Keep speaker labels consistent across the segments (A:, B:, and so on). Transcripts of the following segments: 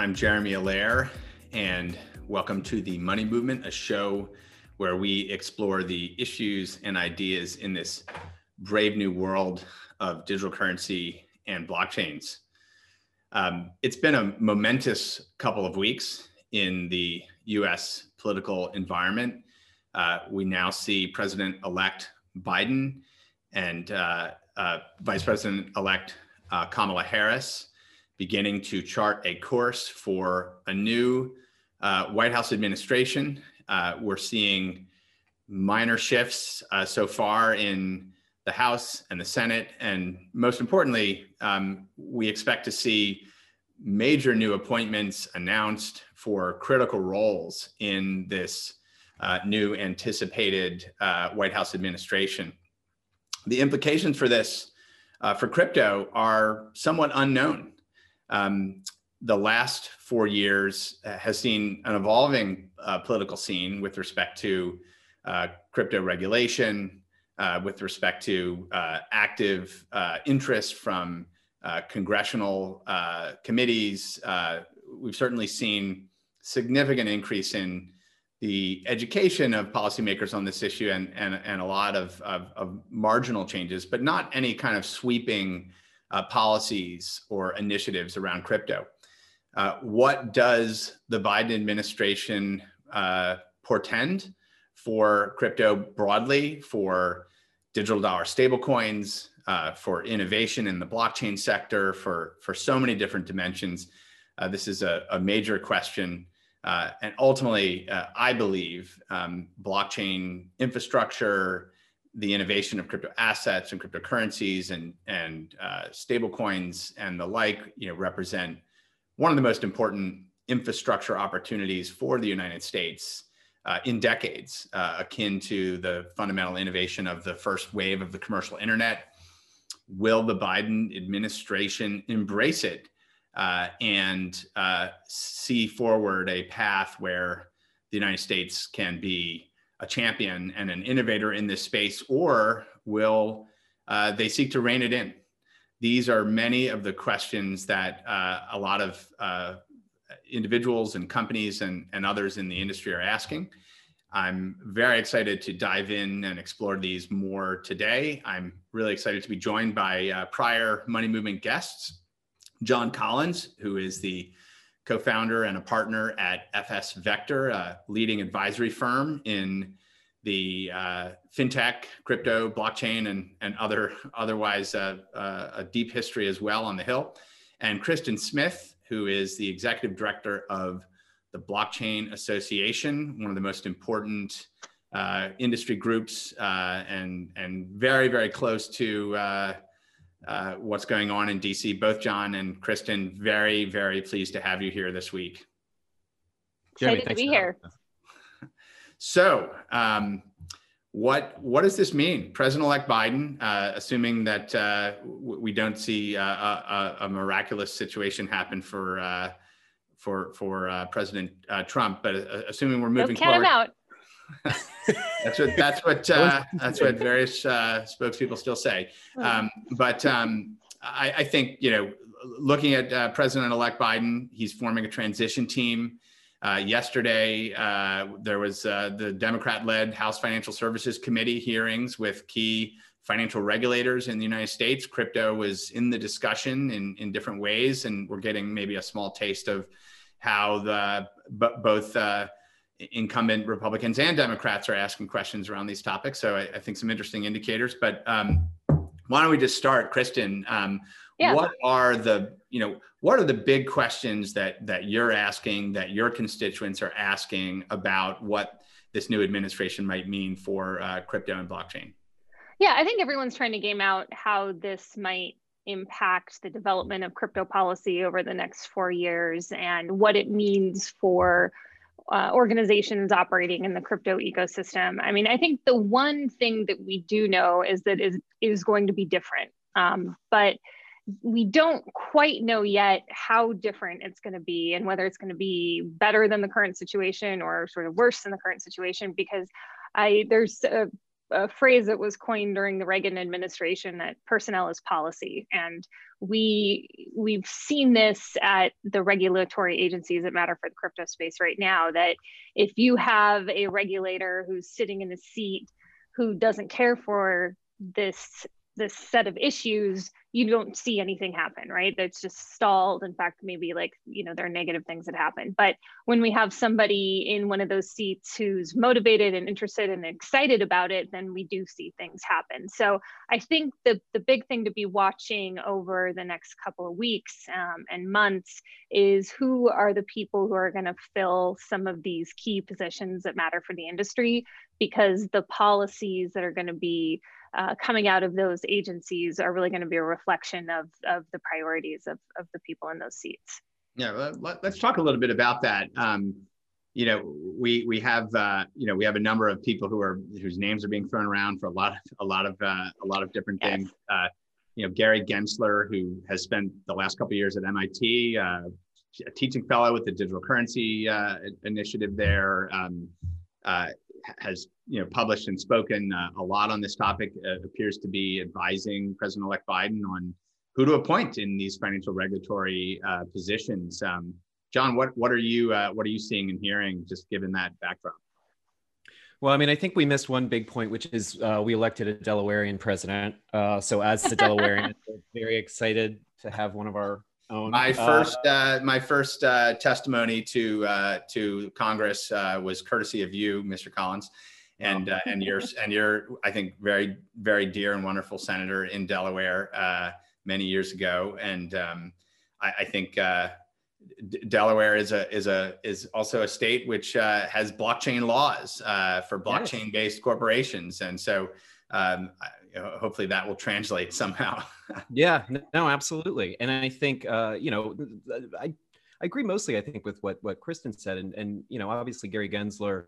A: I'm Jeremy Allaire, and welcome to the Money Movement, a show where we explore the issues and ideas in this brave new world of digital currency and blockchains. Um, it's been a momentous couple of weeks in the US political environment. Uh, we now see President elect Biden and uh, uh, Vice President elect uh, Kamala Harris beginning to chart a course for a new uh, White House administration. Uh, we're seeing minor shifts so far in the House and the Senate. And most importantly, um, we expect to see major new appointments announced for critical roles in this uh, new anticipated uh, White House administration. The implications for this uh, for crypto are somewhat unknown. Um, the last four years uh, has seen an evolving uh, political scene with respect to uh, crypto regulation, with respect to active interest from congressional committees. we've certainly seen significant increase in the education of policymakers on this issue and, and, and a lot of, of, of marginal changes, but not any kind of sweeping uh, policies or initiatives around crypto. Uh, what does the Biden administration uh, portend for crypto broadly, for digital dollar stablecoins, uh, for innovation in the blockchain sector, for, for so many different dimensions? Uh, this is a, a major question uh, and ultimately, I believe um, blockchain infrastructure, the innovation of crypto assets and cryptocurrencies and, and uh, stablecoins and the like, you know, represent one of the most important infrastructure opportunities for the United States uh, in decades, uh, akin to the fundamental innovation of the first wave of the commercial internet. Will the Biden administration embrace it? uh, and uh, see forward a path where the United States can be a champion and an innovator in this space, or will uh, they seek to rein it in? These are many of the questions that uh, a lot of uh, individuals and companies and, and others in the industry are asking. I'm very excited to dive in and explore these more today. I'm really excited to be joined by uh, prior Money Movement guests John Collins, who is the co-founder and a partner at FS Vector, a leading advisory firm in the uh, fintech, crypto, blockchain, and, and other otherwise uh, uh, a deep history as well on the Hill. And Kristin Smith, who is the executive director of the Blockchain Association, one of the most important uh, industry groups, uh, and and very very close to uh, uh, what's going on in DC. Both John and Kristin, very, very pleased to have you here this week.
B: Jeremy, Excited to be here.
A: So, um, what what does this mean, President-elect Biden? Uh, assuming that uh, we don't see uh, a, a, miraculous situation happen for uh, for for uh, President Trump, but assuming we're moving
B: Don't count
A: forward.
B: Him out
A: that's what that's what uh, that's what various uh, spokespeople still say. Um, but um, I, I, think you know, looking at uh, President-elect Biden, he's forming a transition team. Uh, yesterday, uh, there was uh, the Democrat-led House Financial Services Committee hearings with key financial regulators in the United States. Crypto was in the discussion in in different ways, and we're getting maybe a small taste of how the both incumbent Republicans and Democrats are asking questions around these topics. So I, I think some interesting indicators. But um, why don't we just start, Kristin? Um, yeah. What are the you know what are the big questions that that you're asking that your constituents are asking about what this new administration might mean for uh, crypto and blockchain?
B: Yeah, I think everyone's trying to game out how this might impact the development of crypto policy over the next four years and what it means for uh, organizations operating in the crypto ecosystem. I mean, I think the one thing that we do know is that is is going to be different, um, but we don't quite know yet how different it's going to be and whether it's going to be better than the current situation or sort of worse than the current situation because I there's a a phrase that was coined during the Reagan administration that personnel is policy. And we, we've seen this at the regulatory agencies that matter for the crypto space right now, that if you have a regulator who's sitting in a seat who doesn't care for this this set of issues you don't see anything happen right? That's just stalled. In fact maybe like you know there are negative things that happen. But when we have somebody in one of those seats who's motivated and interested and excited about it then we do see things happen. So i think the the big thing to be watching over the next couple of weeks um, and months is who are the people who are going to fill some of these key positions that matter for the industry because the policies that are going to be uh, coming out of those agencies are really going to be a reflection of, of the priorities of, of the people in those seats.
A: Yeah, let, us talk a little bit about that. Um, you know, we we have uh, you know we have a number of people who are whose names are being thrown around for a lot of a lot of uh, a lot of different yes. things. Uh, you know, Gary Gensler, who has spent the last couple of years at MIT, uh, a teaching fellow with the digital currency uh, initiative there. Um, uh, has you know published and spoken uh, a lot on this topic. Uh, appears to be advising President-elect Biden on who to appoint in these financial regulatory uh, positions. Um, John, what what are you uh, what are you seeing and hearing just given that backdrop?
C: Well, I mean, I think we missed one big point, which is uh, we elected a Delawarean president. Uh, so, as the Delawarean, very excited to have one of our own.
A: My uh, first, uh, my first uh, testimony to uh, to Congress uh, was courtesy of you, Mr. Collins, and uh, and your and your I think very very dear and wonderful senator in Delaware many years ago, and um, I, I, think. Delaware is a is a is also a state which has blockchain laws for blockchain based corporations, and so um, hopefully that will translate somehow.
C: yeah, no, absolutely. And I think, uh, you know, I, I agree mostly, I think, with what, what Kristin said. And, and, you know, obviously Gary Gensler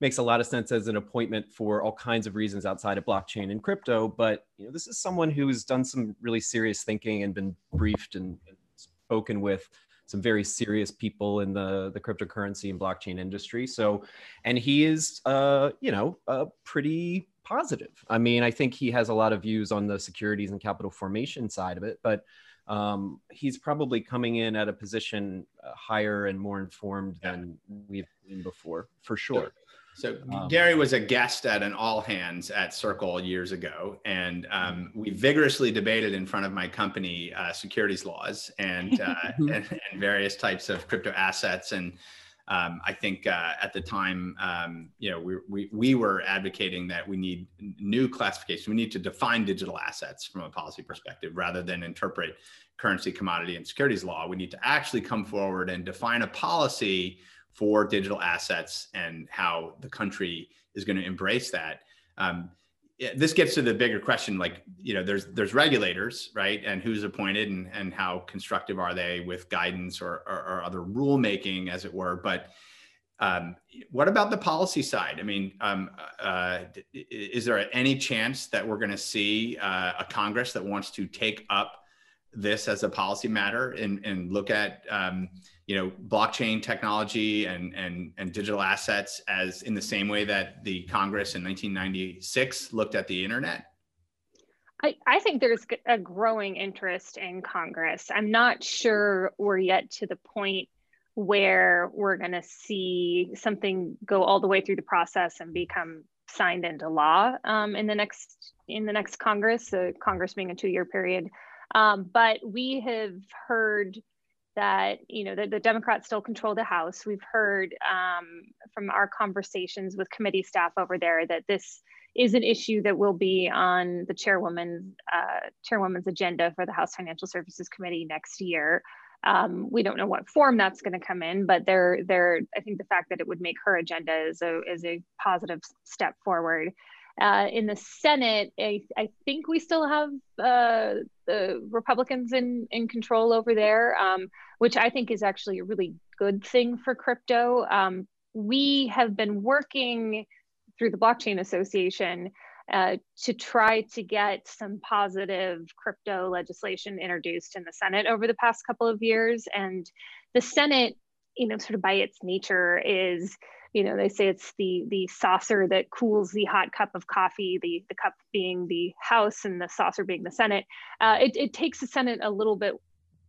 C: makes a lot of sense as an appointment for all kinds of reasons outside of blockchain and crypto. But, you know, this is someone who's done some really serious thinking and been briefed and, and spoken with some very serious people in the the cryptocurrency and blockchain industry. So, and he is, uh, you know, a pretty positive. I mean, I think he has a lot of views on the securities and capital formation side of it, but um, he's probably coming in at a position uh, higher and more informed yeah. than we've been before, for sure.
A: So um, Gary was a guest at an all hands at Circle years ago, and um, we vigorously debated in front of my company uh, securities laws and, uh, and, and various types of crypto assets and um, I think uh, at the time, um, you know, we, we, we were advocating that we need new classification. We need to define digital assets from a policy perspective rather than interpret currency, commodity, and securities law. We need to actually come forward and define a policy for digital assets and how the country is going to embrace that. Um, this gets to the bigger question like you know there's there's regulators right? And who's appointed and and how constructive are they with guidance or or, or other rulemaking as it were. But um, what about the policy side? I mean um, uh, is there any chance that we're going to see uh, a congress that wants to take up this as a policy matter and, and look at um, you know blockchain technology and, and and digital assets as in the same way that the Congress in 1996 looked at the internet?
B: I, I think there's a growing interest in Congress. I'm not sure we're yet to the point where we're going to see something go all the way through the process and become signed into law um, in the next in the next Congress. Uh, Congress being a two-year period. Um, but we have heard that you know the, the, Democrats still control the House. We've heard um, from our conversations with committee staff over there that this is an issue that will be on the chairwoman uh, chairwoman's agenda for the House Financial Services Committee next year. Um, we don't know what form that's going to come in, but they're, they're, I think the fact that it would make her agenda is a, is a positive step forward. Uh, in the Senate, I, I, think we still have uh, the Republicans in, in control over there, um, which I think is actually a really good thing for crypto. Um, we have been working through the Blockchain Association uh, to try to get some positive crypto legislation introduced in the Senate over the past couple of years. And the Senate, you know, sort of by its nature, is you know they say it's the the saucer that cools the hot cup of coffee the the cup being the house and the saucer being the senate. Uh, it, it takes the senate a little bit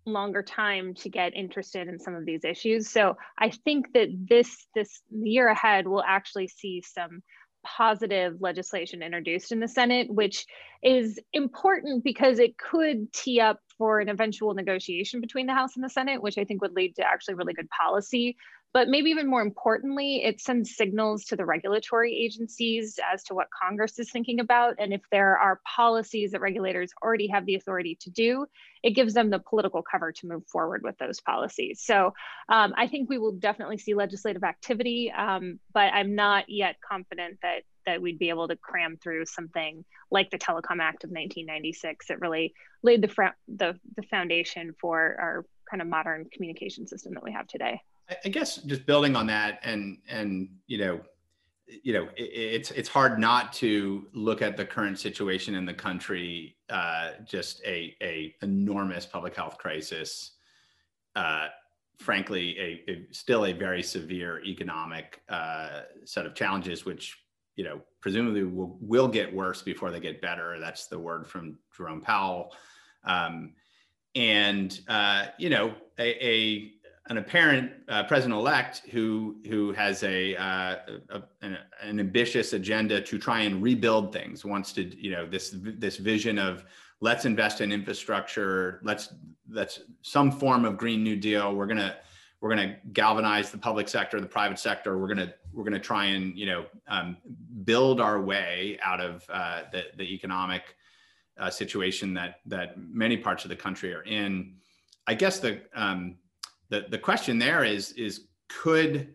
B: longer time to get interested in some of these issues. So i think that this this year ahead will actually see some positive legislation introduced in the senate which is important because it could tee up for an eventual negotiation between the house and the senate which i think would lead to actually really good policy but maybe even more importantly, it sends signals to the regulatory agencies as to what Congress is thinking about. And if there are policies that regulators already have the authority to do, it gives them the political cover to move forward with those policies. So um, I think we will definitely see legislative activity, um, but I'm not yet confident that that we'd be able to cram through something like the Telecom Act of 1996 that really laid the, the, the foundation for our kind of modern communication system that we have today.
A: I guess just building on that, and and you know, you know, it, it's it's hard not to look at the current situation in the country, uh, just a a enormous public health crisis. Uh, frankly, a, a, still a very severe economic uh, set of challenges, which you know presumably will, will get worse before they get better. That's the word from Jerome Powell. Um, and uh, you know, a, a an apparent uh, president-elect who who has a, uh, a an, an, ambitious agenda to try and rebuild things, wants to you know this this vision of let's invest in infrastructure, let's let's some form of green new deal. We're gonna we're gonna galvanize the public sector, the private sector. We're gonna we're gonna try and you know um, build our way out of uh, the the economic uh, situation that that many parts of the country are in. I guess the um, the, the question there is, is could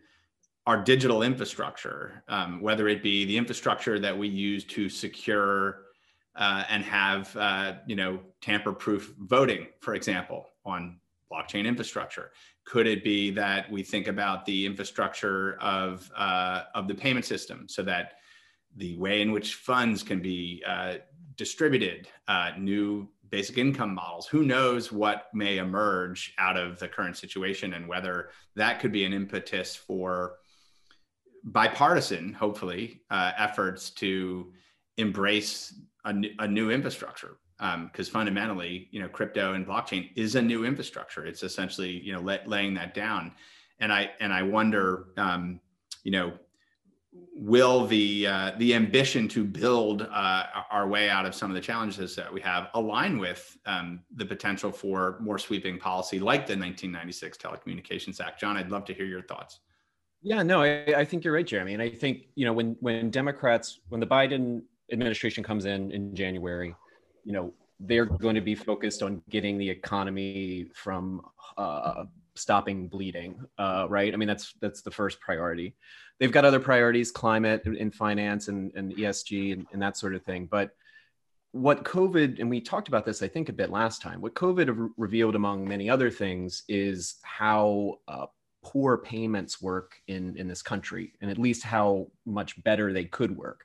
A: our digital infrastructure, um, whether it be the infrastructure that we use to secure uh, and have, uh, you know, tamper-proof voting, for example, on blockchain infrastructure? Could it be that we think about the infrastructure of, uh, of the payment system so that the way in which funds can be uh, distributed, uh, new basic income models. Who knows what may emerge out of the current situation and whether that could be an impetus for bipartisan, hopefully, uh, efforts to embrace a, new infrastructure. Because um, fundamentally, you know, crypto and blockchain is a new infrastructure. It's essentially, you know, laying that down. And I and I wonder, um, you know, will the uh, the ambition to build uh, our way out of some of the challenges that we have align with um, the potential for more sweeping policy like the 1996 Telecommunications Act? John, I'd love to hear your thoughts.
C: Yeah, no, I, I think you're right, Jeremy. And I think you know when when Democrats, when the Biden administration comes in in January, you know they're going to be focused on getting the economy from uh, stopping bleeding, uh, right? I mean, that's that's the first priority. They've got other priorities, climate and finance and, and ESG and, and that sort of thing. But what COVID, and we talked about this, I think, a bit last time, what COVID re- revealed, among many other things, is how uh, poor payments work in, in this country, and at least how much better they could work.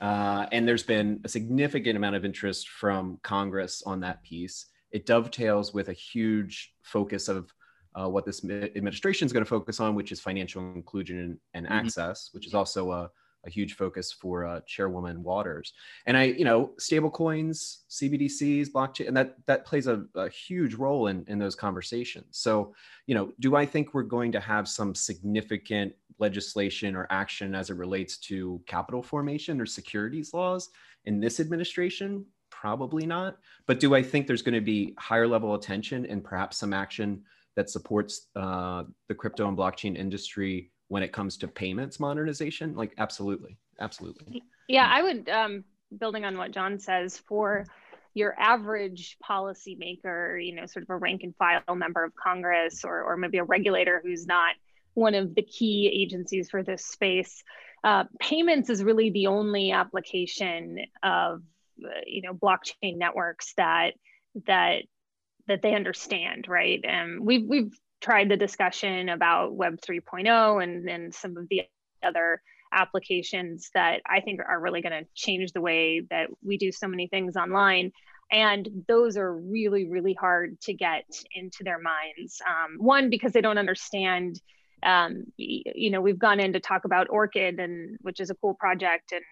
C: Uh, and there's been a significant amount of interest from Congress on that piece. It dovetails with a huge focus of uh, what this administration is going to focus on, which is financial inclusion and, and mm-hmm. access, which is also a, a huge focus for uh, Chairwoman Waters. And I, you know, stable coins, CBDCs, blockchain, and that that plays a, a huge role in, in those conversations. So, you know, do I think we're going to have some significant legislation or action as it relates to capital formation or securities laws in this administration? Probably not. But do I think there's going to be higher level attention and perhaps some action that supports uh, the crypto and blockchain industry when it comes to payments modernization? Like, absolutely, absolutely.
B: Yeah, I would, um, building on what John says, for your average policymaker, you know, sort of a rank and file member of Congress or, or maybe a regulator who's not one of the key agencies for this space, uh, payments is really the only application of, uh, you know, blockchain networks that that that they understand, right? And we've we've tried the discussion about Web 3.0 and and some of the other applications that I think are really going to change the way that we do so many things online. And those are really, really hard to get into their minds. Um, one, because they don't understand um, you know, we've gone in to talk about Orchid, and which is a cool project, and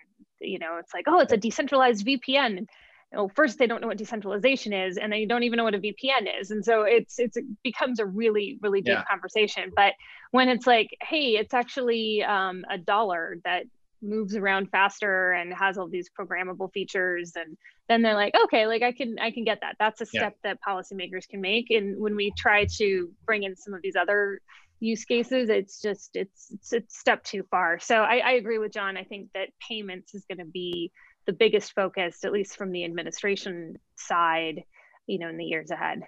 B: you know, it's like, oh, it's a decentralized VPN. Well, first they don't know what decentralization is, and they don't even know what a VPN is, and so it's it's it becomes a really really deep yeah. conversation. But when it's like, hey, it's actually um, a dollar that moves around faster and has all these programmable features and then they're like okay like i can i can get that that's a step yeah. that policymakers can make and when we try to bring in some of these other use cases it's just it's it's, it's step too far so I, I agree with john i think that payments is going to be the biggest focus at least from the administration side you know in the years ahead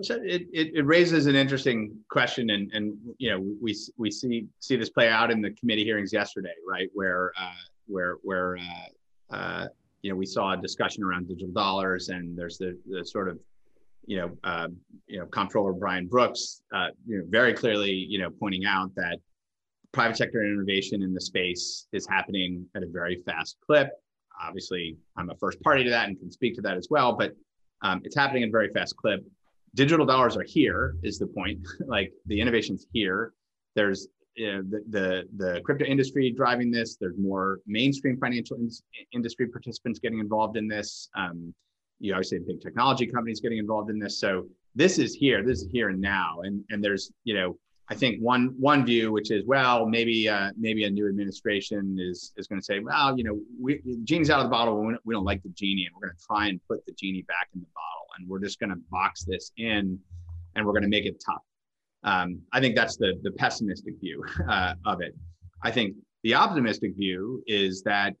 A: so it, it, it, raises an interesting question, and and you know we we see see this play out in the committee hearings yesterday, right? Where uh, where where uh, uh, you know we saw a discussion around digital dollars, and there's the the sort of you know uh, you know comptroller Brian Brooks, uh, you know very clearly you know pointing out that private sector innovation in the space is happening at a very fast clip. Obviously, I'm a first party to that and can speak to that as well, but um, it's happening in a very fast clip. Digital dollars are here is the point. Like the innovations here. There's the, the the crypto industry driving this. There's more mainstream financial in- industry participants getting involved in this. Um, you obviously have big technology companies getting involved in this. So this is here. This is here and now. And and there's you know i think one one view which is well maybe uh, maybe a new administration is is going to say well you know we genie's out of the bottle we don't, we don't like the genie and we're going to try and put the genie back in the bottle and we're just going to box this in and we're going to make it tough. Um, I think that's the, the pessimistic view uh, of it. I think the optimistic view is that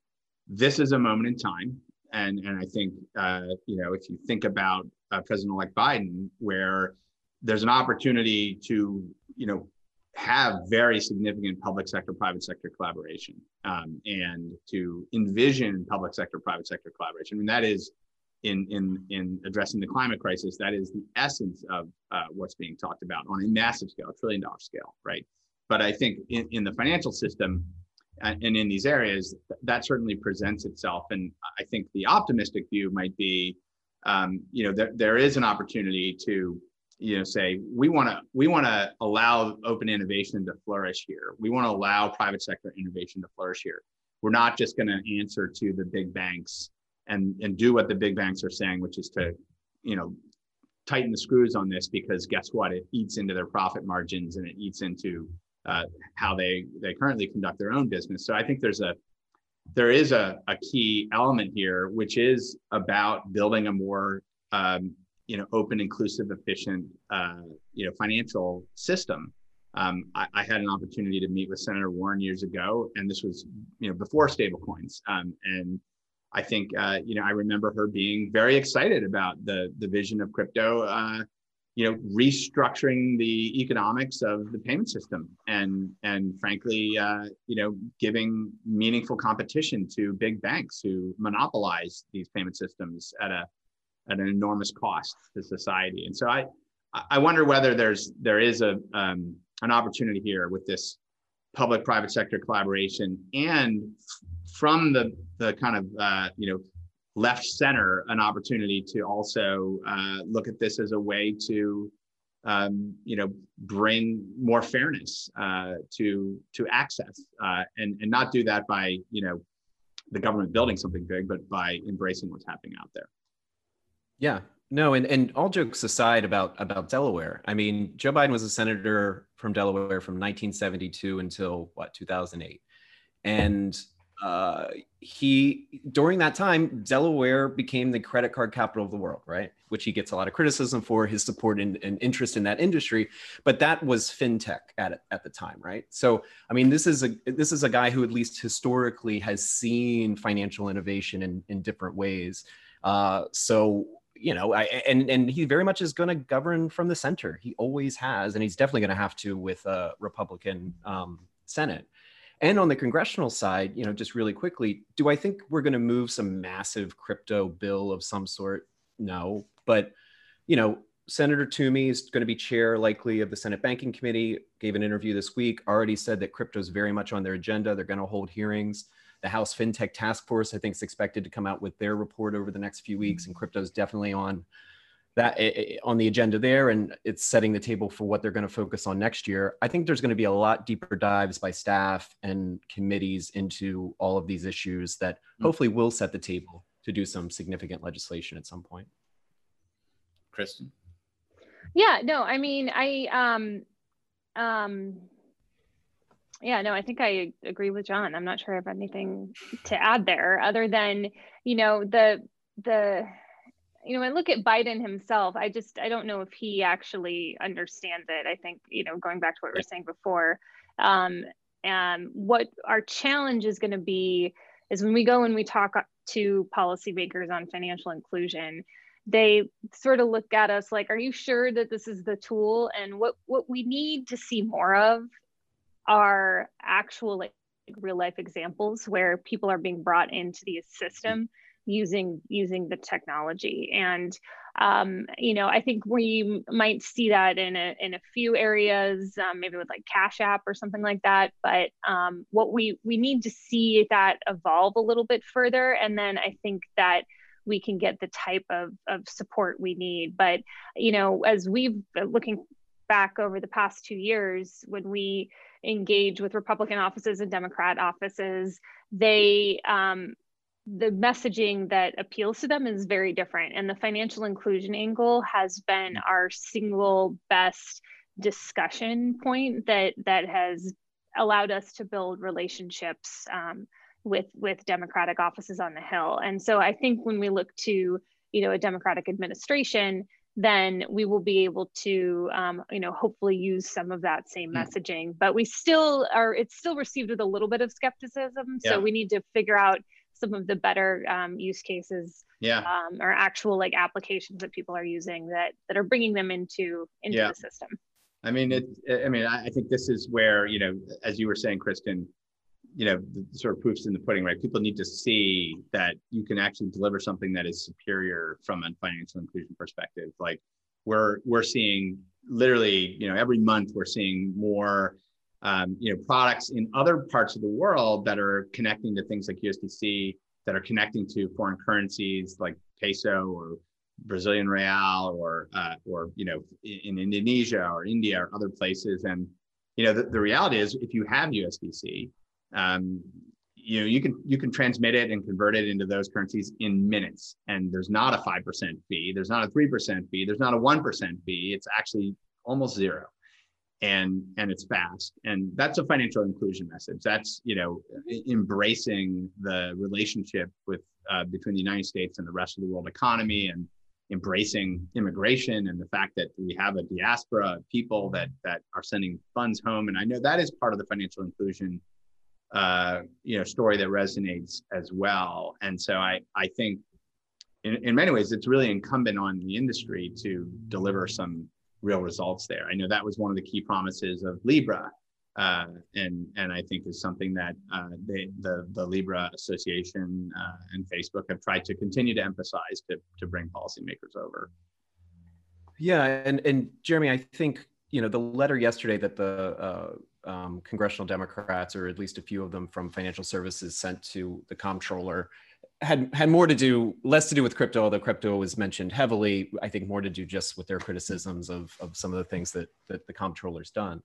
A: this is a moment in time. And, and I think, uh, you know, if you think about uh, President-elect Biden, where there's an opportunity to, you know, have very significant public sector, private sector collaboration um, and to envision public sector, private sector collaboration. I mean, that is in in in addressing the climate crisis that is the essence of uh, what's being talked about on a massive scale a trillion dollar scale right but i think in, in the financial system uh, and in these areas that certainly presents itself and i think the optimistic view might be um, you know there, there is an opportunity to you know say we want to we want to allow open innovation to flourish here we want to allow private sector innovation to flourish here we're not just going to answer to the big banks and and do what the big banks are saying, which is to, you know, tighten the screws on this because guess what? It eats into their profit margins and it eats into uh, how they they currently conduct their own business. So I think there's a there is a, a key element here, which is about building a more um, you know open, inclusive, efficient uh, you know financial system. Um, I, I, had an opportunity to meet with Senator Warren years ago, and this was you know before stablecoins, um, and I think uh, you know I remember her being very excited about the the vision of crypto. Uh, you know, restructuring the economics of the payment system, and and frankly, uh, you know, giving meaningful competition to big banks who monopolize these payment systems at a at an enormous cost to society. And so I I wonder whether there's there is a um, an opportunity here with this public private sector collaboration and from the the kind of uh, you know left center an opportunity to also uh, look at this as a way to um, you know bring more fairness uh, to to access uh, and and not do that by you know the government building something big but by embracing what's happening out there
C: yeah. No and, and all jokes aside about about delaware i mean joe biden was a senator from delaware from 1972 until what 2008 and uh, he during that time delaware became the credit card capital of the world right? Which he gets a lot of criticism for his support and, and, interest in that industry but that was fintech at, at the time right? So i mean this is a this is a guy who at least historically has seen financial innovation in, in different ways. Uh, so you know I, and and he very much is going to govern from the center he always has and he's definitely going to have to with a republican um, senate and on the congressional side, you know, just really quickly, do I think we're going to move some massive crypto bill of some sort? No, but you know, Senator Toomey is going to be chair likely of the Senate Banking Committee. Gave an interview this week. Already said that crypto is very much on their agenda. They're going to hold hearings. The House FinTech Task Force, I think, is expected to come out with their report over the next few weeks, and crypto is definitely on that on the agenda there and it's setting the table for what they're going to focus on next year. I think there's going to be a lot deeper dives by staff and committees into all of these issues that mm-hmm. hopefully will set the table to do some significant legislation at some point.
A: Kristin?
B: Yeah no i mean i um um yeah no i think i agree with john i'm not sure i have anything to add there other than you know the the you know, I look at Biden himself, I just I don't know if he actually understands it. I think, you know, going back to what we were saying before, um, and what our challenge is going to be is when we go and we talk to policymakers on financial inclusion, they sort of look at us like, are you sure that this is the tool? And what what we need to see more of are actual like real life examples where people are being brought into the system using using the technology. And um, you know i think we might see that in a, in a few areas um, maybe with like cash app or something like that. But um, what we we need to see that evolve a little bit further. And then i think that we can get the type of, of support we need. But you know as we've looking back over the past two years when we engage with republican offices and democrat offices they um, the messaging that appeals to them is very different. And the financial inclusion angle has been mm. our single best discussion point that that has allowed us to build relationships um, with with Democratic offices on the Hill. And so I think when we look to you know a Democratic administration, then we will be able to um, you know hopefully use some of that same mm. messaging. But we still are it's still received with a little bit of skepticism. So we need to figure out some of the better um, use cases
A: yeah
B: um, or actual like applications that people are using that that are bringing them into into yeah. the system
A: i mean it i mean i think this is where you know as you were saying Kristin you know the sort of proofs in the pudding right people need to see that you can actually deliver something that is superior from a financial inclusion perspective like we're we're seeing literally you know every month we're seeing more um, you know, products in other parts of the world that are connecting to things like USDC, that are connecting to foreign currencies like peso or Brazilian real, or uh, or you know, in, in Indonesia or India or other places. And you know, the, the reality is, if you have USDC, um, you know, you can you can transmit it and convert it into those currencies in minutes. And there's not a five percent fee. There's not a three percent fee. There's not a one percent fee. It's actually almost zero and and it's fast and that's a financial inclusion message that's you know embracing the relationship with uh, between the united states and the rest of the world economy and embracing immigration and the fact that we have a diaspora of people that that are sending funds home and i know that is part of the financial inclusion uh, you know story that resonates as well and so i i think in, in many ways it's really incumbent on the industry to deliver some real results there. I know that was one of the key promises of Libra, uh, and and I think is something that uh, they, the the Libra Association uh, and Facebook have tried to continue to emphasize to to bring policymakers over.
C: Yeah, and and Jeremy, I think you know the letter yesterday that the uh, um, congressional Democrats, or at least a few of them from financial services, sent to the comptroller had had more to do less to do with crypto although crypto was mentioned heavily i think more to do just with their criticisms of of some of the things that that the comptroller's done.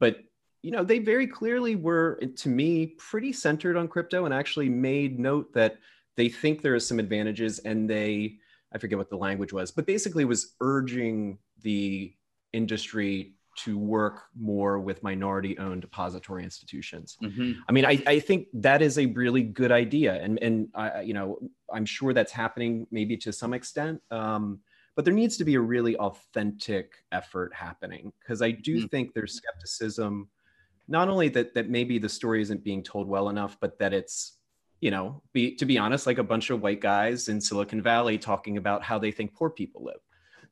C: But you know they very clearly were to me pretty centered on crypto and actually made note that they think there are some advantages and they i forget what the language was but basically was urging the industry to work more with minority owned depository institutions. Mm-hmm. I mean, I, I, think that is a really good idea. And, and I, you know, I'm sure that's happening maybe to some extent. Um, but there needs to be a really authentic effort happening because I do mm-hmm. think there's skepticism, not only that that maybe the story isn't being told well enough, but that it's, you know, be to be honest, like a bunch of white guys in Silicon Valley talking about how they think poor people live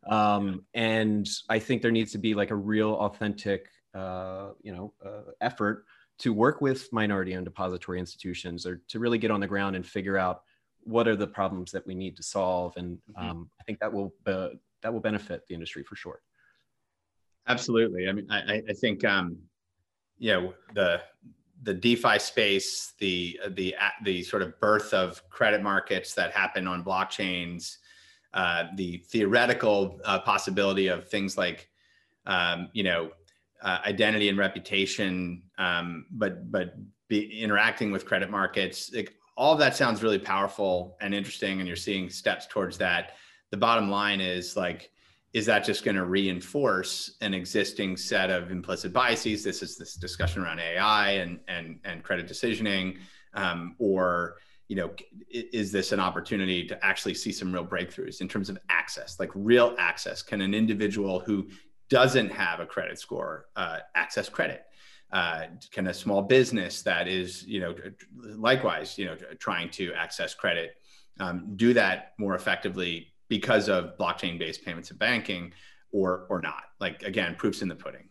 C: um, and I think there needs to be like a real authentic, uh, you know, uh, effort to work with minority-owned depository institutions or to really get on the ground and figure out what are the problems that we need to solve. And mm-hmm. um, I think that will uh, that will benefit the industry for sure.
A: Absolutely. I mean, I, I think um, you know the the DeFi space, the the the sort of birth of credit markets that happen on blockchains uh, the theoretical uh, possibility of things like, um, you know, uh, identity and reputation, um, but but be interacting with credit markets. Like, all of that sounds really powerful and interesting, and you're seeing steps towards that. The bottom line is like, is that just going to reinforce an existing set of implicit biases? This is this discussion around AI and and and credit decisioning, um, or you know, is this an opportunity to actually see some real breakthroughs in terms of access, like real access? Can an individual who doesn't have a credit score uh, access credit? Uh, can a small business that is, you know, likewise, you know, trying to access credit um, do that more effectively because of blockchain-based payments and banking, or or not? Like again, proofs in the pudding.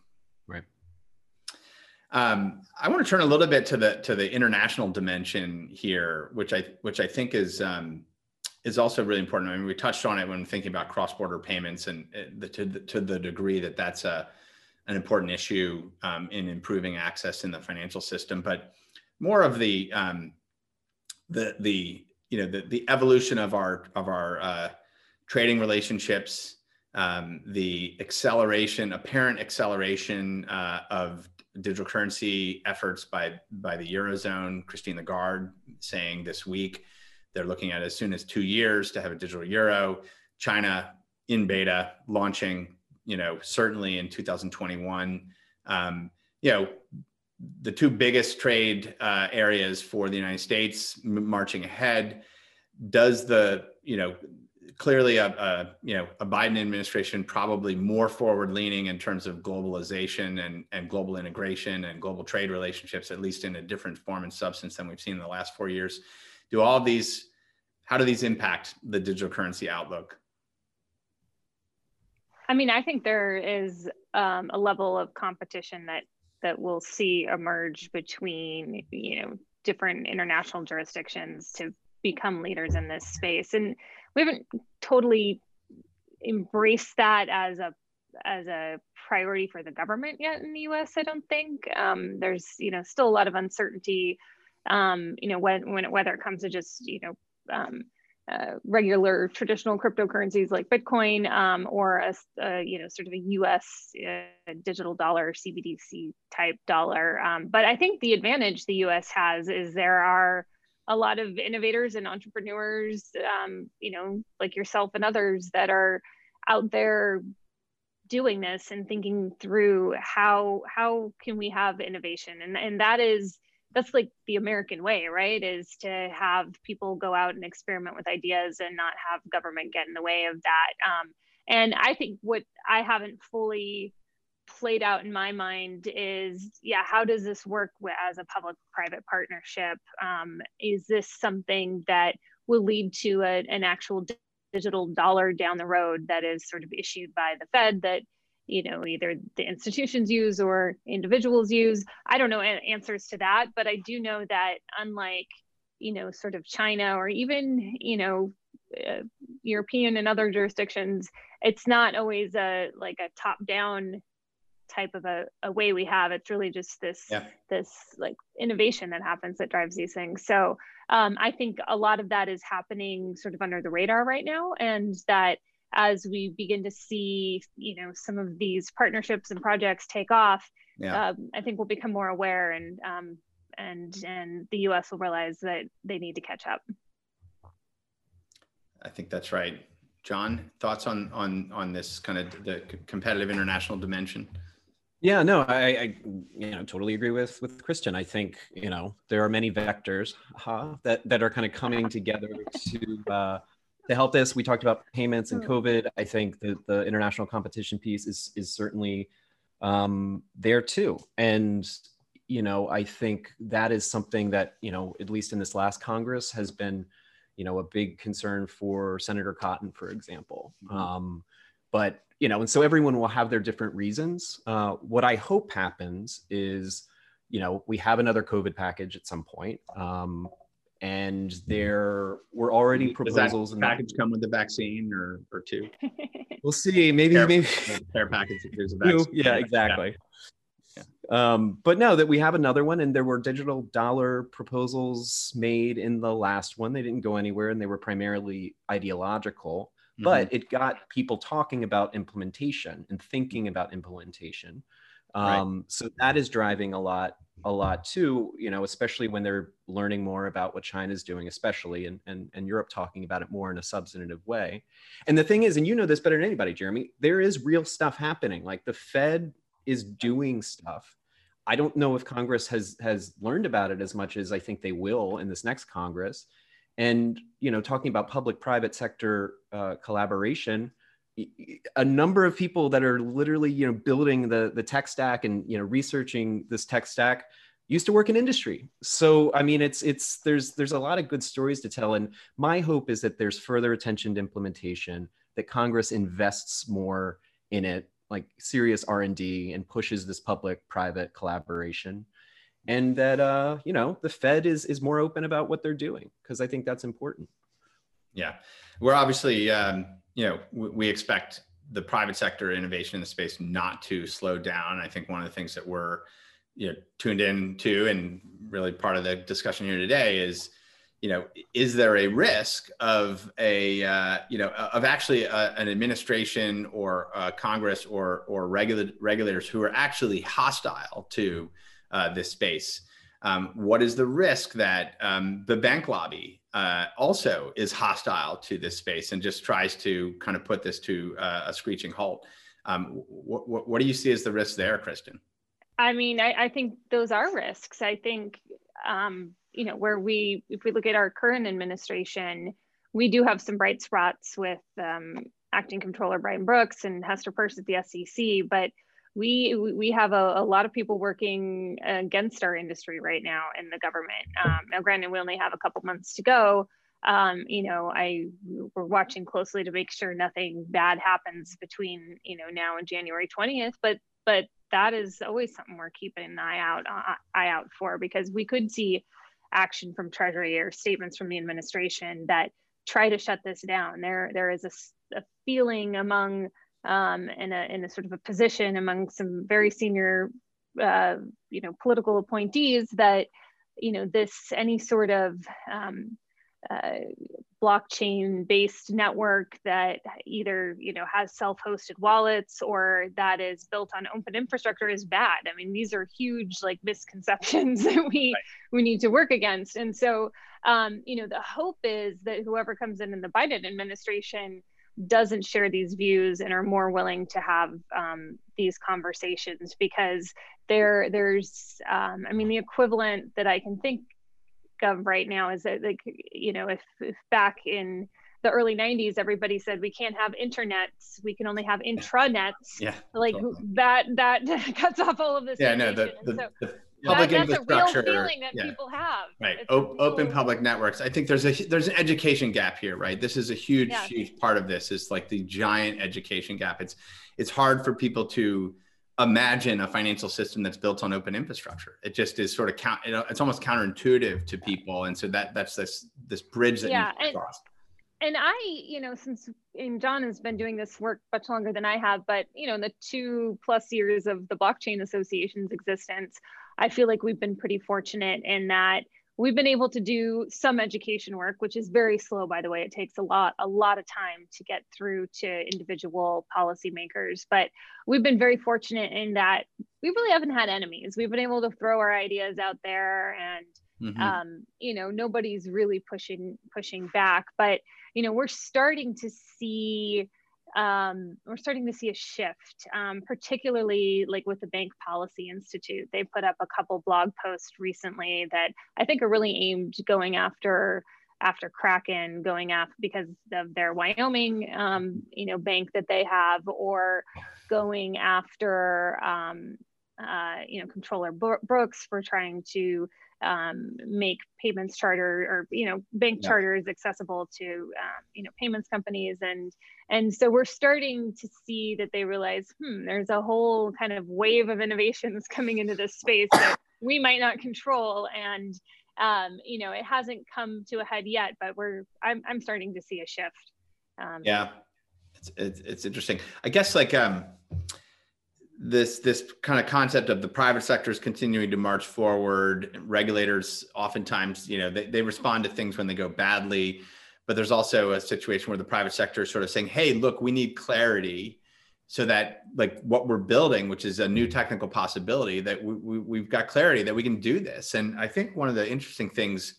A: Um, I want to turn a little bit to the to the international dimension here, which I which I think is um, is also really important. I mean, we touched on it when thinking about cross-border payments, and the, to the, to the degree that that's a an important issue um, in improving access in the financial system. But more of the um, the the you know the the evolution of our of our uh, trading relationships, um, the acceleration, apparent acceleration uh, of digital currency efforts by by the eurozone. Christine Lagarde saying this week they're looking at as soon as two years to have a digital euro. China in beta launching, you know, certainly in 2021. Um, you know, the two biggest trade uh, areas for the United States marching ahead. Does the you know clearly a, a, you know a Biden administration probably more forward leaning in terms of globalization and and global integration and global trade relationships at least in a different form and substance than we've seen in the last four years. Do all these how do these impact the digital currency outlook?
B: I mean, I think there is um, a level of competition that that we'll see emerge between you know different international jurisdictions to become leaders in this space and we haven't totally embraced that as a as a priority for the government yet in the U.S. I don't think um, there's you know still a lot of uncertainty. Um, you know when when whether it comes to just you know um, uh, regular traditional cryptocurrencies like Bitcoin um, or a, a, you know sort of a U.S. Uh, digital dollar CBDC type dollar. Um, but I think the advantage the U.S. has is there are a lot of innovators and entrepreneurs, um, you know, like yourself and others that are out there doing this and thinking through how how can we have innovation and and that is that's like the American way, right? Is to have people go out and experiment with ideas and not have government get in the way of that. Um, and I think what I haven't fully played out in my mind is yeah how does this work as a public private partnership? Um, is this something that will lead to a, an actual digital dollar down the road that is sort of issued by the fed that you know either the institutions use or individuals use? I don't know answers to that but i do know that unlike you know sort of china or even you know uh, european and other jurisdictions it's not always a like a top down type of a, a way we have. It's really just this yeah. this like innovation that happens that drives these things. So um, i think a lot of that is happening sort of under the radar right now and that as we begin to see you know some of these partnerships and projects take off yeah. um, i think we'll become more aware and um, and and the us will realize that they need to catch up.
A: I think that's right. John thoughts on on on this kind of the competitive international dimension
C: yeah, no, I, I, you know totally agree with with Kristin. I think you know there are many vectors huh, that that are kind of coming together to uh, to help this. We talked about payments and hmm. COVID. I think the the international competition piece is is certainly um, there too, and you know I think that is something that you know at least in this last Congress has been you know a big concern for Senator Cotton, for example. Mm-hmm. Um, but you know, and so everyone will have their different reasons. Uh, what I hope happens is, you know, we have another COVID package at some point, um, and there were already proposals.
A: Does that package come with the vaccine or or two?
C: we'll see. Maybe care, maybe
A: care package. There's a vaccine.
C: Yeah, exactly. Yeah. Um, but no, that we have another one, and there were digital dollar proposals made in the last one. They didn't go anywhere, and they were primarily ideological mm-hmm. but it got people talking about implementation and thinking about implementation. Um, right. So that is driving a lot, a lot too. You know, especially when they're learning more about what China's doing, especially and and and Europe talking about it more in a substantive way. And the thing is, and you know this better than anybody, Jeremy, there is real stuff happening. Like the Fed is doing stuff. I don't know if Congress has has learned about it as much as I think they will in this next Congress. And you know, talking about public-private sector uh, collaboration, a number of people that are literally you know building the the tech stack and you know researching this tech stack used to work in industry. So i mean it's it's there's there's a lot of good stories to tell. And my hope is that there's further attention to implementation that congress invests more in it like serious r&d and pushes this public private collaboration and that uh you know the fed is is more open about what they're doing because i think that's important
A: yeah we're obviously um you know, we expect the private sector innovation in the space not to slow down. I think one of the things that we're you know tuned in to and really part of the discussion here today is you know is there a risk of a uh, you know of actually a, an administration or congress or or regula- regulators who are actually hostile to uh, this space um, what is the risk that um, the bank lobby uh, also is hostile to this space and just tries to kind of put this to uh, a screeching halt? Um, what, what, what, do you see as the risks there, Kristin?
B: I mean, I, I think those are risks. I think, um, you know, where we, if we look at our current administration, we do have some bright spots with um, acting comptroller Brian Brooks and Hester Peirce at the SEC, but we we have a, a, lot of people working against our industry right now in the government. Um, now, granted, we only have a couple months to go. Um, you know, I we're watching closely to make sure nothing bad happens between you know now and January twentieth. But but that is always something we're keeping an eye out uh, eye out for because we could see action from Treasury or statements from the administration that try to shut this down. There there is a, a feeling among um, in, a, in a sort of a position among some very senior, uh, you know, political appointees that, you know, this any sort of um, uh, blockchain based network that either you know has self-hosted wallets or that is built on open infrastructure is bad i mean these are huge like misconceptions that we right. we need to work against and so um, you know the hope is that whoever comes in in the biden administration doesn't share these views and are more willing to have um, these conversations because there there's um, i mean the equivalent that i can think of right now is that like you know if, if back in the early 90s everybody said we can't have internets we can only have intranets.
A: Yeah
B: like totally. that that cuts off all of this
A: yeah no the, the,
B: so,
A: the
B: public that, infrastructure. That's a real feeling that yeah. people have.
A: Right. O- open public networks. I think there's a there's an education gap here, right? This is a huge, yeah. huge part of this. Is like the giant education gap. It's it's hard for people to imagine a financial system that's built on open infrastructure. It just is sort of count. It's almost counterintuitive to people, and so that that's this this bridge that yeah, needs to cross.
B: And I, you know, since and John has been doing this work much longer than I have, but you know, in the two plus years of the Blockchain Association's existence, I feel like we've been pretty fortunate in that we've been able to do some education work, which is very slow, by the way. It takes a lot, a lot of time to get through to individual policymakers. But we've been very fortunate in that we really haven't had enemies. We've been able to throw our ideas out there and Mm-hmm. Um, you know, nobody's really pushing pushing back, but you know, we're starting to see um, we're starting to see a shift, um, particularly like with the Bank Policy Institute. They put up a couple blog posts recently that I think are really aimed going after after Kraken, going after because of their Wyoming, um, you know, bank that they have, or going after, um, uh, you know, Comptroller Brooks for trying to um, make payments charter or you know bank yeah. charters accessible to um, you know payments companies. And and so we're starting to see that they realize hmm there's a whole kind of wave of innovations coming into this space that we might not control. And um, you know it hasn't come to a head yet but we're i'm, I'm starting to see a shift.
A: Um, yeah. It's, it's, it's interesting. I guess like um this this kind of concept of the private sector is continuing to march forward. Regulators oftentimes you know they, they respond to things when they go badly. But there's also a situation where the private sector is sort of saying, "Hey, look, we need clarity." so that like what we're building which is a new technical possibility that we, we, have got clarity that we can do this. And i think one of the interesting things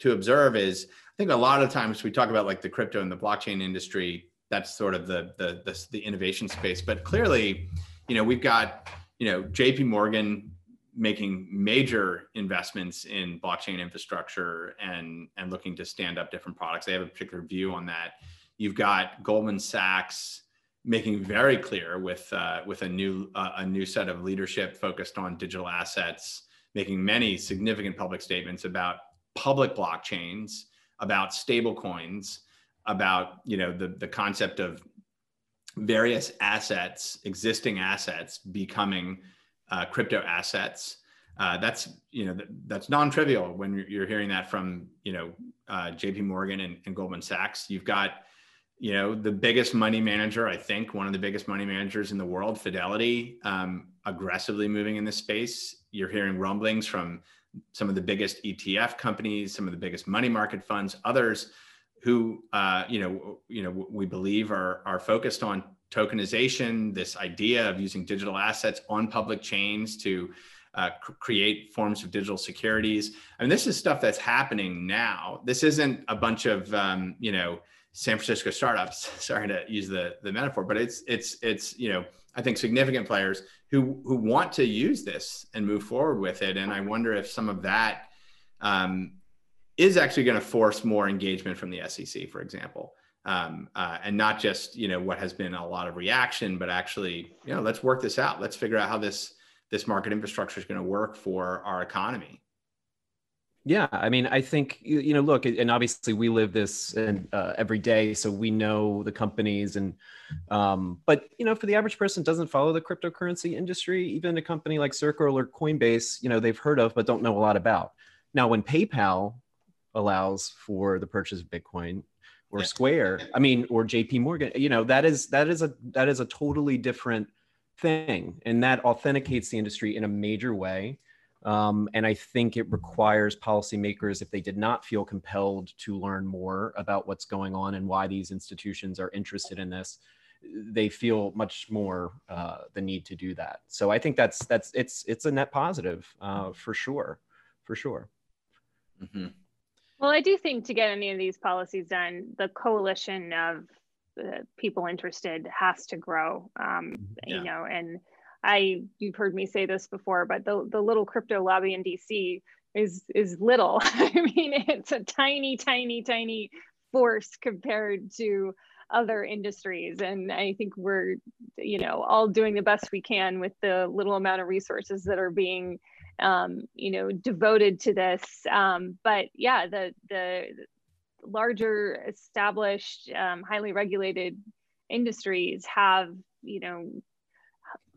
A: to observe is i think a lot of times we talk about like the crypto and the blockchain industry. That's sort of the the the, the innovation space. But clearly you know we've got you know jp morgan making major investments in blockchain infrastructure and and looking to stand up different products. They have a particular view on that. You've got goldman sachs making very clear with uh, with a new uh, a new set of leadership focused on digital assets, making many significant public statements about public blockchains, about stable coins, about you know the the concept of various assets, existing assets becoming uh, crypto assets. Uh, that's you know that's non-trivial when you're, you're hearing that from you know uh, J.P. Morgan and, and Goldman Sachs. You've got you know the biggest money manager i think one of the biggest money managers in the world fidelity um, aggressively moving in this space you're hearing rumblings from some of the biggest etf companies some of the biggest money market funds others who uh, you know you know we believe are are focused on tokenization this idea of using digital assets on public chains to uh, create forms of digital securities I mean this is stuff that's happening now this isn't a bunch of um, you know San Francisco startups. Sorry to use the the metaphor, but it's it's it's you know I think significant players who who want to use this and move forward with it. And I wonder if some of that um, is actually going to force more engagement from the SEC, for example. Um, uh, and not just you know what has been a lot of reaction, but actually you know let's work this out. Let's figure out how this this market infrastructure is going to work for our economy.
C: Yeah, I mean, I think you know, look, and obviously we live this and uh, every day, so we know the companies, and um, but you know, for the average person doesn't follow the cryptocurrency industry, even a company like Circle or Coinbase, you know, they've heard of but don't know a lot about. Now, when PayPal allows for the purchase of Bitcoin or yeah. Square, I mean, or JP Morgan, you know, that is that is a that is a totally different thing, and that authenticates the industry in a major way um, and I think it requires policymakers, if they did not feel compelled to learn more about what's going on and why these institutions are interested in this, they feel much more uh, the need to do that. So I think that's that's it's it's a net positive uh, for sure, for sure.
B: Mm-hmm. Well, I do think to get any of these policies done, the coalition of uh, people interested has to grow. Um, yeah. You know, and I you've heard me say this before, but the the little crypto lobby in DC is is little. I mean, it's a tiny, tiny, tiny force compared to other industries and i think we're you know all doing the best we can with the little amount of resources that are being um, you know devoted to this um, but yeah the the larger established um, highly regulated industries have you know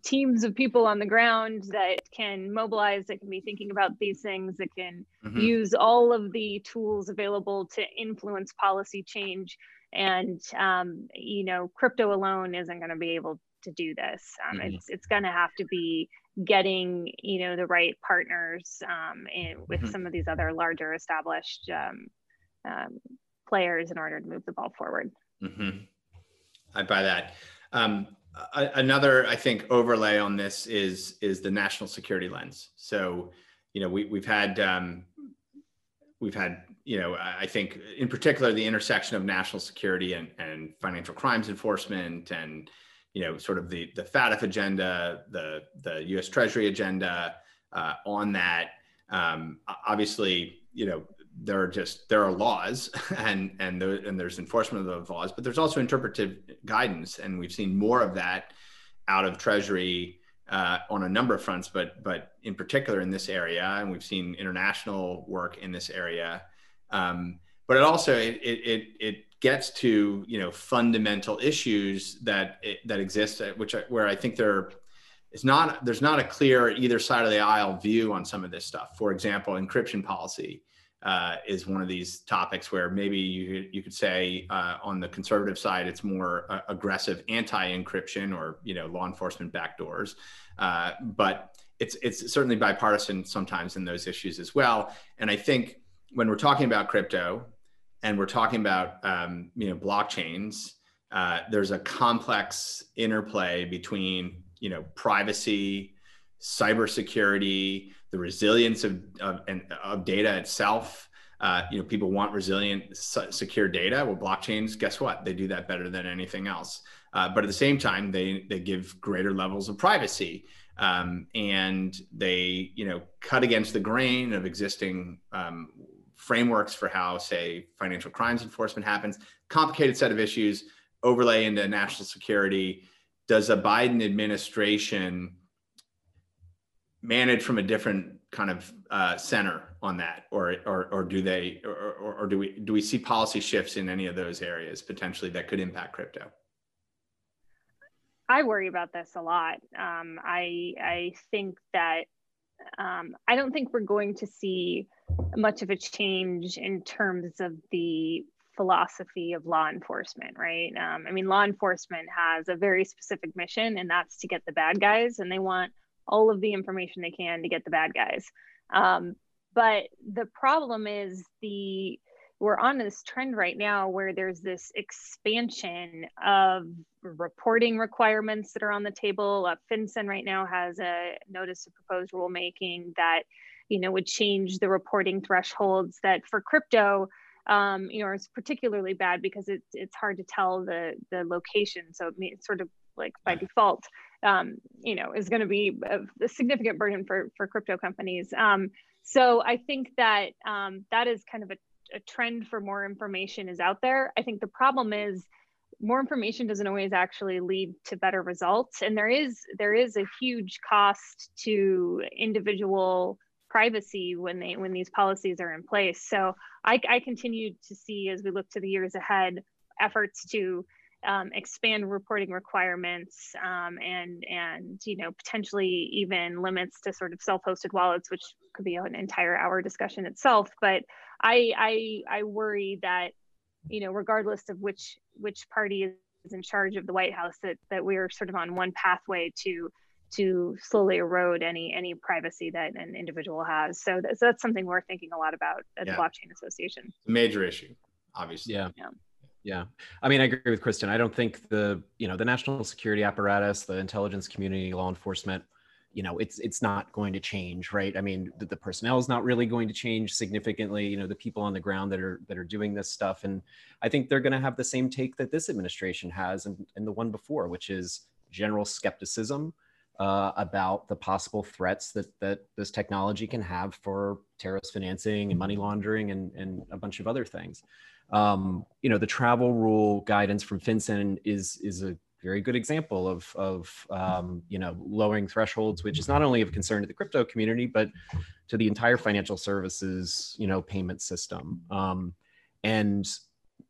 B: teams of people on the ground that can mobilize, that can be thinking about these things, that can mm-hmm. use all of the tools available to influence policy change. And um, you know, crypto alone isn't going to be able to do this. Um, mm-hmm. It's it's going to have to be getting you know the right partners um, in, with mm-hmm. some of these other larger established um, um, players in order to move the ball forward.
A: Mm-hmm. I buy that. Um, another i think overlay on this is is the national security lens so you know we, we've had um, we've had you know i think in particular the intersection of national security and, and financial crimes enforcement and you know sort of the the FATF agenda the the us treasury agenda uh, on that. Um, obviously you know there are just there are laws and and there, and there's enforcement of those laws but there's also interpretive guidance and we've seen more of that out of treasury uh, on a number of fronts but but in particular in this area and we've seen international work in this area. Um, but it also it, it it gets to you know fundamental issues that that exist which where i think there is not there's not a clear either side of the aisle view on some of this stuff for example encryption policy uh, is one of these topics where maybe you you could say uh, on the conservative side it's more uh, aggressive anti-encryption or you know law enforcement backdoors, uh, but it's it's certainly bipartisan sometimes in those issues as well. And I think when we're talking about crypto, and we're talking about um, you know blockchains, uh, there's a complex interplay between you know privacy, cybersecurity, the resilience of of, of data itself. Uh, you know, people want resilient, secure data. Well, blockchains, guess what? They do that better than anything else. Uh, but at the same time, they they give greater levels of privacy, um, and they you know cut against the grain of existing um, frameworks for how, say, financial crimes enforcement happens. Complicated set of issues overlay into national security. Does a Biden administration manage from a different kind of uh, center on that, or or or do they, or, or, or do we do we see policy shifts in any of those areas potentially that could impact crypto?
B: I worry about this a lot. Um, I I think that um, I don't think we're going to see much of a change in terms of the philosophy of law enforcement, right? Um, I mean, law enforcement has a very specific mission, and that's to get the bad guys, and they want all of the information they can to get the bad guys. Um, but the problem is the we're on this trend right now where there's this expansion of reporting requirements that are on the table. Uh, FinCEN right now has a notice of proposed rulemaking that, you know, would change the reporting thresholds that for crypto, um, you know, is particularly bad because it's it's hard to tell the the location. So it's sort of like by default, um, you know, is going to be a, a, significant burden for for crypto companies. Um, so I think that um, that is kind of a a trend for more information is out there. I think the problem is more information doesn't always actually lead to better results and there is there is a huge cost to individual privacy when they when these policies are in place so i, I continue to see as we look to the years ahead efforts to um, expand reporting requirements um, and and you know potentially even limits to sort of self-hosted wallets which could be an entire hour discussion itself but I I I worry that you know regardless of which which party is in charge of the White House that that we're sort of on one pathway to to slowly erode any any privacy that an individual has. So that's, that's something we're thinking a lot about at yeah. the Blockchain Association.
A: Major issue, obviously.
C: Yeah. yeah. Yeah. I mean, I agree with Kristin. I don't think the, you know, the national security apparatus, the intelligence community, law enforcement, you know it's it's not going to change right? I mean the, the, personnel is not really going to change significantly you know the people on the ground that are that are doing this stuff. And i think they're going to have the same take that this administration has and, and the one before which is general skepticism uh, about the possible threats that that this technology can have for terrorist financing and money laundering and and a bunch of other things. Um, you know the travel rule guidance from FinCEN is is a very good example of, of um, you know, lowering thresholds, which is not only of concern to the crypto community, but to the entire financial services, you know, payment system. Um, and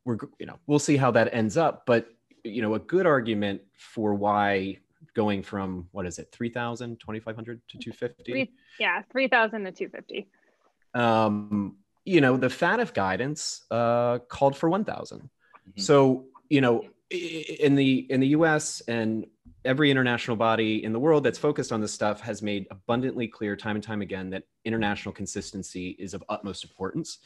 C: we're, you know, we'll see how that ends up. But, you know, a good argument for why going from, what is it, 3,000, 2,500 to 250? Three,
B: yeah, 3,000 to 250.
C: Um, you know, the FATF guidance uh, called for 1,000. Mm-hmm. So, you know, in the in the US and every international body in the world that's focused on this stuff has made abundantly clear time and time again that international consistency is of utmost importance.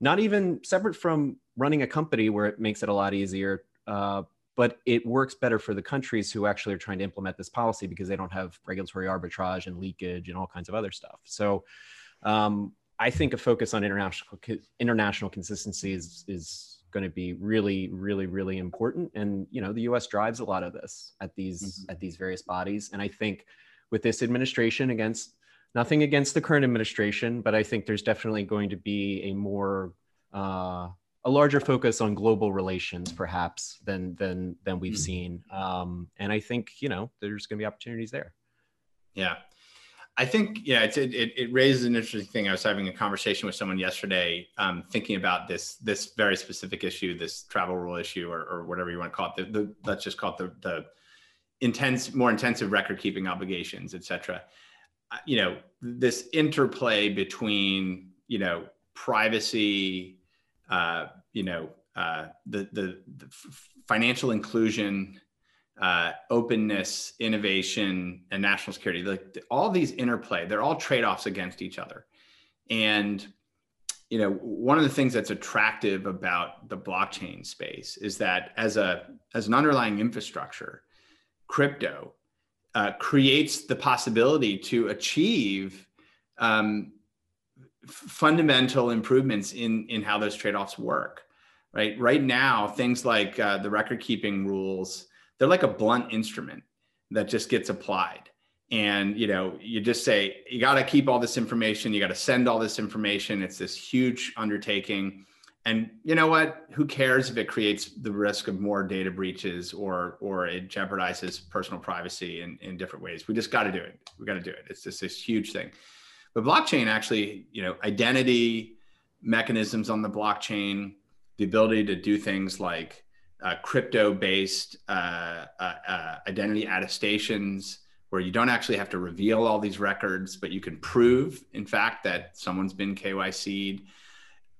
C: Not even separate from running a company where it makes it a lot easier uh, but it works better for the countries who actually are trying to implement this policy because they don't have regulatory arbitrage and leakage and all kinds of other stuff. So um, i think a focus on international international consistency is is going to be really really really important. And you know the us drives a lot of this at these mm-hmm. at these various bodies. And i think with this administration against nothing against the current administration but i think there's definitely going to be a more uh, a larger focus on global relations perhaps than than than we've mm-hmm. seen. Um, and i think you know there's going to be opportunities there.
A: Yeah I think, yeah, it, it, it raises an interesting thing. I was having a conversation with someone yesterday, um, thinking about this this very specific issue, this travel rule issue, or, or whatever you want to call it. The, the let's just call it the, the intense, more intensive record keeping obligations, et cetera. Uh, you know, this interplay between you know privacy, uh, you know, uh, the, the the financial inclusion uh, openness, innovation, and national security. Like all these interplay, they're all trade offs against each other. And you know, one of the things that's attractive about the blockchain space is that as a as an underlying infrastructure, crypto uh, creates the possibility to achieve um, fundamental improvements in in how those trade-offs work right right now things like uh, the record keeping rules they're like a blunt instrument that just gets applied. And you know you just say you got to keep all this information you got to send all this information. It's this huge undertaking. And you know what? Who cares if it creates the risk of more data breaches or or it jeopardizes personal privacy in, in different ways? We just got to do it. We got to do it. It's just this huge thing. But blockchain actually you know identity mechanisms on the blockchain the ability to do things like uh, crypto based uh, uh, uh identity attestations where you don't actually have to reveal all these records, but you can prove, in fact, that someone's been KYC'd.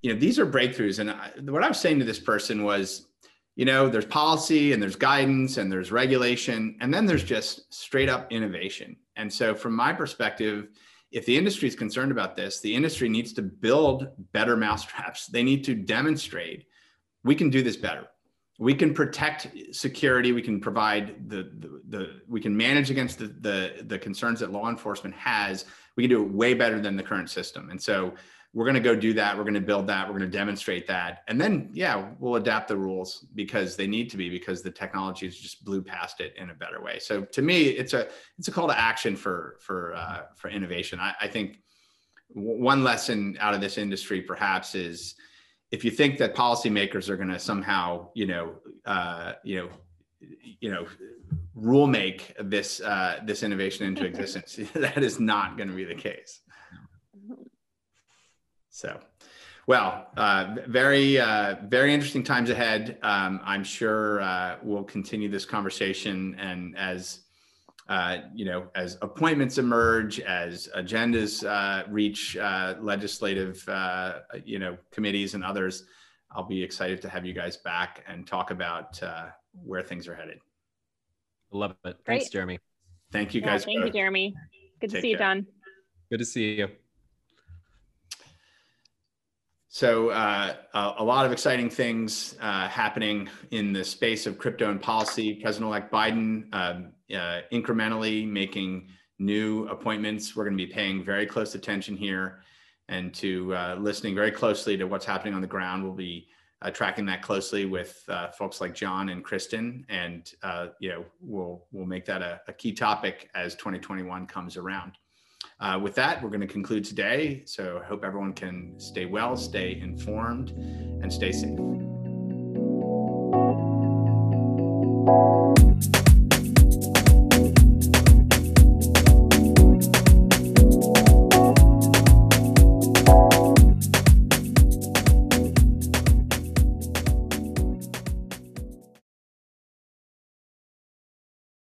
A: You know, these are breakthroughs. And I, what I was saying to this person was, you know, there's policy and there's guidance and there's regulation, and then there's just straight up innovation. And so, from my perspective, if the industry is concerned about this, the industry needs to build better mousetraps. They need to demonstrate we can do this better we can protect security. We can provide the, the, the we can manage against the, the the concerns that law enforcement has. We can do it way better than the current system. And so we're going to go do that. We're going to build that. We're going to demonstrate that. And then yeah we'll adapt the rules because they need to be because the technology has just blew past it in a better way. So to me it's a it's a call to action for for uh, for innovation. I, I think one lesson out of this industry perhaps is if you think that policymakers are going to somehow, you know, uh, you know, you know, rule make this uh, this innovation into existence, that is not going to be the case. So, well, uh, very uh, very interesting times ahead. Um, I'm sure uh, we'll continue this conversation, and as uh, you know, as appointments emerge, as agendas uh, reach uh, legislative, uh, you know, committees and others, I'll be excited to have you guys back and talk about uh, where things are headed.
C: Love it. Great. Thanks, Jeremy.
A: Thank you, guys.
B: Yeah, thank both. you, Jeremy. Good Take to see care. you, John.
C: Good to see you.
A: So uh, a lot of exciting things uh, happening in the space of crypto and policy. President-elect Biden um, uh, incrementally making new appointments. We're going to be paying very close attention here and to uh, listening very closely to what's happening on the ground. We'll be uh, tracking that closely with uh, folks like John and Kristin, and you know we'll we'll make that a, a key topic as 2021 comes around. Uh, with that, we're going to conclude today. So I hope everyone can stay well, stay informed, and stay safe.